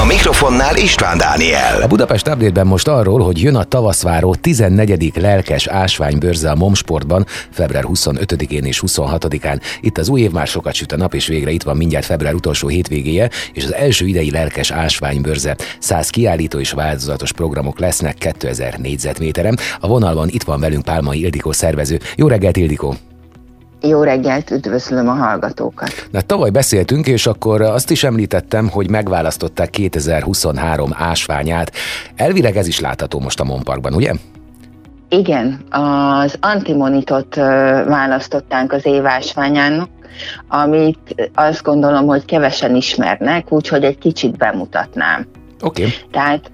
A mikrofonnál István Dániel. A Budapest update most arról, hogy jön a tavaszváró 14. lelkes ásványbörze a Momsportban február 25-én és 26-án. Itt az új év már sokat süt a nap, és végre itt van mindjárt február utolsó hétvégéje, és az első idei lelkes ásványbörze. 100 kiállító és változatos programok lesznek 2000 négyzetméteren. A vonalban itt van velünk Pálmai Ildikó szervező. Jó reggelt, Ildikó! Jó reggelt, üdvözlöm a hallgatókat. Na, tavaly beszéltünk, és akkor azt is említettem, hogy megválasztották 2023 ásványát. Elvileg ez is látható most a Monparkban, ugye? Igen, az antimonitot választották az évásványának, amit azt gondolom, hogy kevesen ismernek, úgyhogy egy kicsit bemutatnám. Oké. Okay. Tehát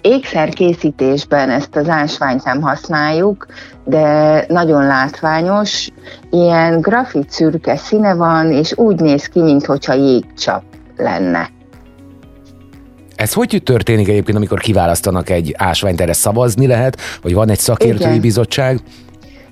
ékszerkészítésben ezt az ásványt nem használjuk, de nagyon látványos, ilyen grafit szürke színe van, és úgy néz ki, mintha jégcsap lenne. Ez hogy történik egyébként, amikor kiválasztanak egy ásványt, erre szavazni lehet, vagy van egy szakértői Igen. bizottság?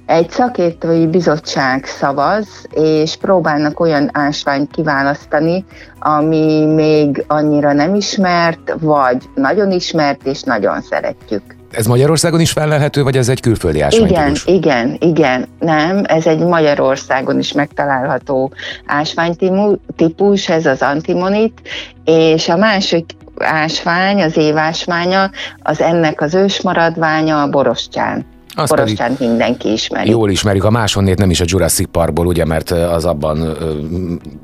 Egy szakértői bizottság szavaz, és próbálnak olyan ásványt kiválasztani, ami még annyira nem ismert, vagy nagyon ismert, és nagyon szeretjük. Ez Magyarországon is felelhető, vagy ez egy külföldi Igen, ásványtípus? igen, igen, nem, ez egy Magyarországon is megtalálható ásványtípus, ez az antimonit, és a másik ásvány, az évásványa, az ennek az ősmaradványa a borostyán. Azt pedig Borostyánt mindenki ismeri. jól ismerjük, a másonnét nem is a Jurassic Parkból, ugye, mert az abban ö,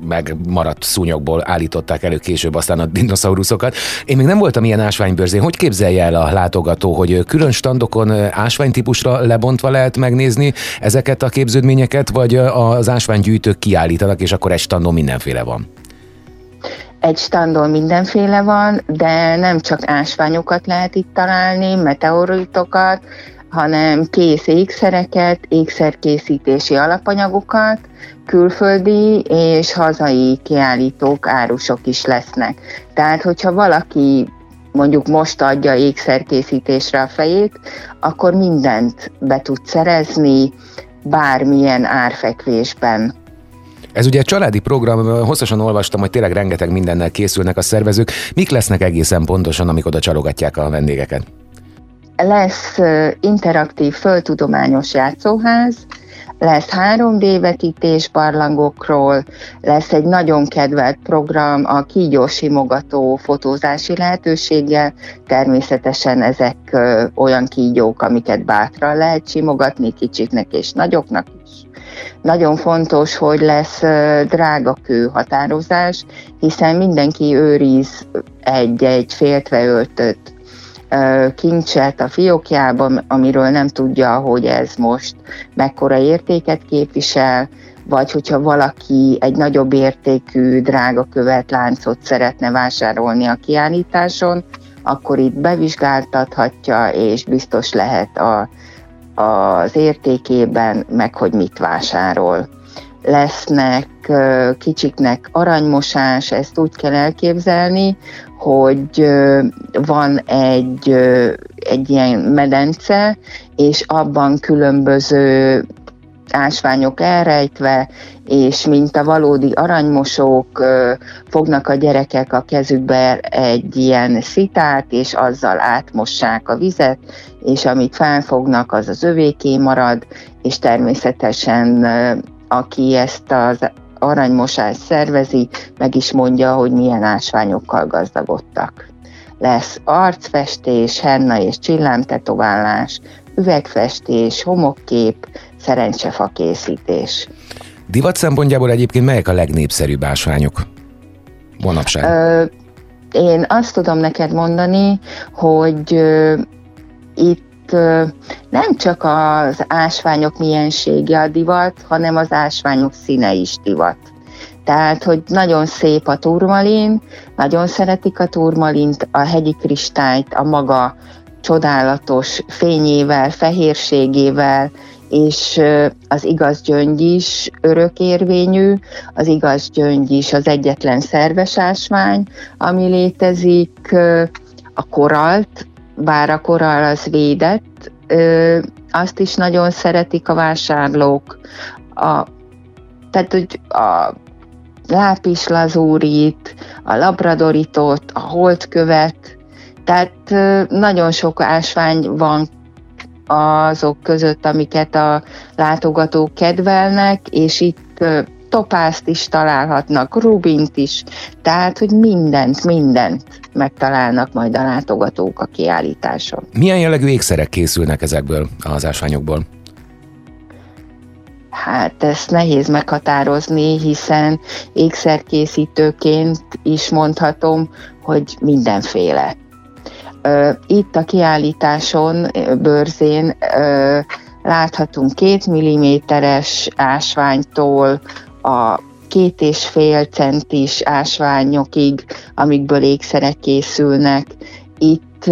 megmaradt szúnyogból állították elő később aztán a dinoszauruszokat. Én még nem voltam ilyen ásványbőrzén. Hogy képzelje el a látogató, hogy külön standokon ásványtípusra lebontva lehet megnézni ezeket a képződményeket, vagy az ásványgyűjtők kiállítanak, és akkor egy standon mindenféle van? Egy standon mindenféle van, de nem csak ásványokat lehet itt találni, meteoritokat, hanem kész ékszereket, ékszerkészítési alapanyagokat, külföldi és hazai kiállítók, árusok is lesznek. Tehát, hogyha valaki mondjuk most adja ékszerkészítésre a fejét, akkor mindent be tud szerezni, bármilyen árfekvésben. Ez ugye egy családi program, hosszasan olvastam, hogy tényleg rengeteg mindennel készülnek a szervezők. Mik lesznek egészen pontosan, amikor oda csalogatják a vendégeket? Lesz interaktív földtudományos játszóház, lesz 3D vetítés barlangokról, lesz egy nagyon kedvelt program a kígyó simogató fotózási lehetőséggel. Természetesen ezek olyan kígyók, amiket bátran lehet simogatni kicsiknek és nagyoknak is. Nagyon fontos, hogy lesz drága kő határozás, hiszen mindenki őriz egy-egy féltve öltött kincset a fiókjában, amiről nem tudja, hogy ez most mekkora értéket képvisel, vagy hogyha valaki egy nagyobb értékű drága követ láncot szeretne vásárolni a kiállításon, akkor itt bevizsgáltathatja, és biztos lehet a, az értékében, meg hogy mit vásárol. Lesznek kicsiknek aranymosás, ezt úgy kell elképzelni, hogy van egy, egy ilyen medence, és abban különböző ásványok elrejtve, és mint a valódi aranymosók fognak a gyerekek a kezükbe egy ilyen szitát, és azzal átmossák a vizet, és amit felfognak, az az övéké marad, és természetesen aki ezt az aranymosást szervezi, meg is mondja, hogy milyen ásványokkal gazdagodtak. Lesz arcfestés, henna és csillámtetoválás, üvegfestés, homokkép, szerencsefa készítés. Divat szempontjából egyébként melyek a legnépszerűbb ásványok? Manapság. Ö, én azt tudom neked mondani, hogy ö, itt nem csak az ásványok miensége a divat, hanem az ásványok színe is divat. Tehát, hogy nagyon szép a turmalin, nagyon szeretik a turmalint, a hegyi kristályt, a maga csodálatos fényével, fehérségével, és az igaz gyöngy is örökérvényű, az igaz gyöngy is az egyetlen szerves ásvány, ami létezik, a koralt bár a korall az védett, ö, azt is nagyon szeretik a vásárlók. A, tehát, hogy a lápislazúrit, a labradoritot, a holdkövet, tehát nagyon sok ásvány van azok között, amiket a látogatók kedvelnek, és itt topászt is találhatnak, rubint is, tehát, hogy mindent, mindent megtalálnak majd a látogatók a kiállításon. Milyen jellegű ékszerek készülnek ezekből az ásványokból? Hát ezt nehéz meghatározni, hiszen ékszerkészítőként is mondhatom, hogy mindenféle. Itt a kiállításon, bőrzén láthatunk két milliméteres ásványtól a két és fél centis ásványokig, amikből ékszerek készülnek. Itt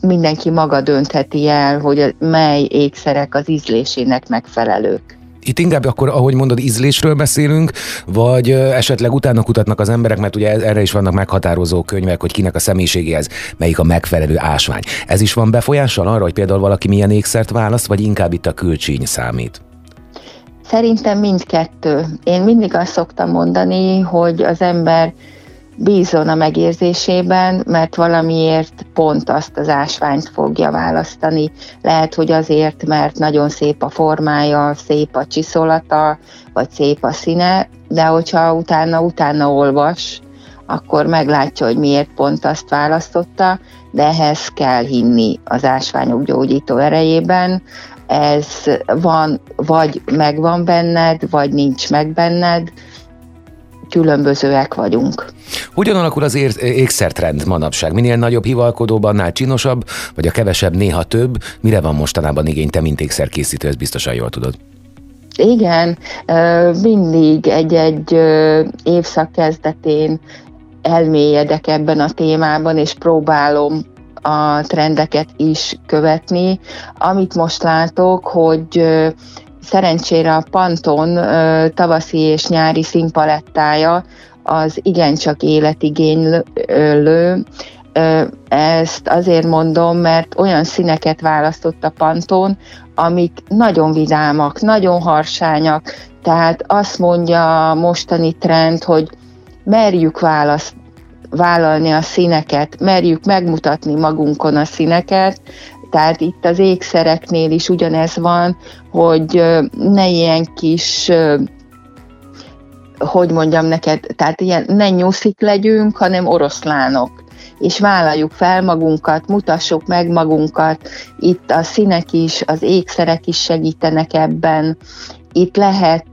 mindenki maga döntheti el, hogy mely ékszerek az ízlésének megfelelők. Itt inkább akkor, ahogy mondod, ízlésről beszélünk, vagy esetleg utána kutatnak az emberek, mert ugye erre is vannak meghatározó könyvek, hogy kinek a személyiségéhez melyik a megfelelő ásvány. Ez is van befolyással arra, hogy például valaki milyen ékszert választ, vagy inkább itt a külcsíny számít? Szerintem mindkettő. Én mindig azt szoktam mondani, hogy az ember bízon a megérzésében, mert valamiért pont azt az ásványt fogja választani. Lehet, hogy azért, mert nagyon szép a formája, szép a csiszolata, vagy szép a színe, de hogyha utána-utána olvas, akkor meglátja, hogy miért pont azt választotta, de ehhez kell hinni az ásványok gyógyító erejében. Ez van, vagy megvan benned, vagy nincs meg benned, különbözőek vagyunk. Hogyan alakul az ér- ékszertrend manapság? Minél nagyobb hivalkodóban, annál csinosabb, vagy a kevesebb néha több? Mire van mostanában igény, te mint ékszerkészítő, ezt biztosan jól tudod. Igen, mindig egy-egy évszak kezdetén elmélyedek ebben a témában, és próbálom a trendeket is követni. Amit most látok, hogy Szerencsére a Panton tavaszi és nyári színpalettája az igencsak életigénylő, ezt azért mondom, mert olyan színeket választott a Panton, amik nagyon vidámak, nagyon harsányak, tehát azt mondja a mostani trend, hogy merjük választ, vállalni a színeket, merjük megmutatni magunkon a színeket, tehát itt az ékszereknél is ugyanez van, hogy ne ilyen kis hogy mondjam neked, tehát ilyen ne nyuszik legyünk, hanem oroszlánok és vállaljuk fel magunkat, mutassuk meg magunkat. Itt a színek is, az ékszerek is segítenek ebben. Itt lehet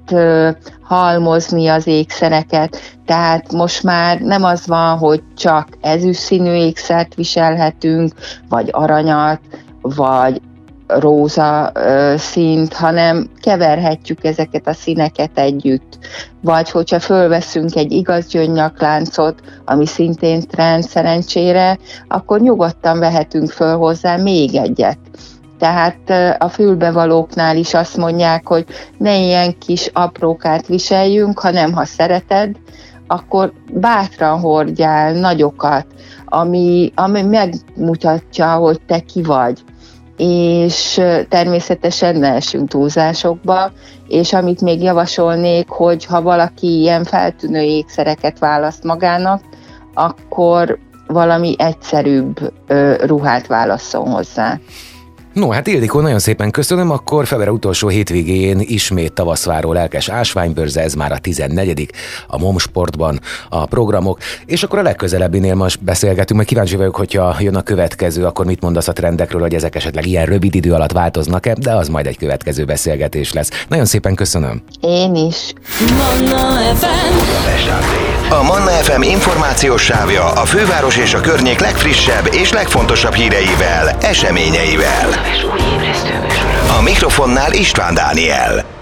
halmozni az ékszereket, tehát most már nem az van, hogy csak ezüst színű ékszert viselhetünk, vagy aranyat, vagy róza színt, hanem keverhetjük ezeket a színeket együtt. Vagy hogyha fölveszünk egy igaz gyöngyakláncot, ami szintén trend szerencsére, akkor nyugodtan vehetünk föl hozzá még egyet. Tehát a fülbevalóknál is azt mondják, hogy ne ilyen kis aprókát viseljünk, hanem ha szereted, akkor bátran hordjál nagyokat, ami, ami megmutatja, hogy te ki vagy és természetesen ne esünk túlzásokba, és amit még javasolnék, hogy ha valaki ilyen feltűnő ékszereket választ magának, akkor valami egyszerűbb ruhát válasszon hozzá. No, hát Ildikó, nagyon szépen köszönöm, akkor február utolsó hétvégén ismét tavaszváró lelkes ásványbörze, ez már a 14 a MOM Sportban a programok, és akkor a legközelebbinél most beszélgetünk, majd kíváncsi vagyok, hogyha jön a következő, akkor mit mondasz a trendekről, hogy ezek esetleg ilyen rövid idő alatt változnak-e, de az majd egy következő beszélgetés lesz. Nagyon szépen köszönöm. Én is. Manna FM. A Manna FM információs sávja a főváros és a környék legfrissebb és legfontosabb híreivel, eseményeivel. A mikrofonnál István Dániel.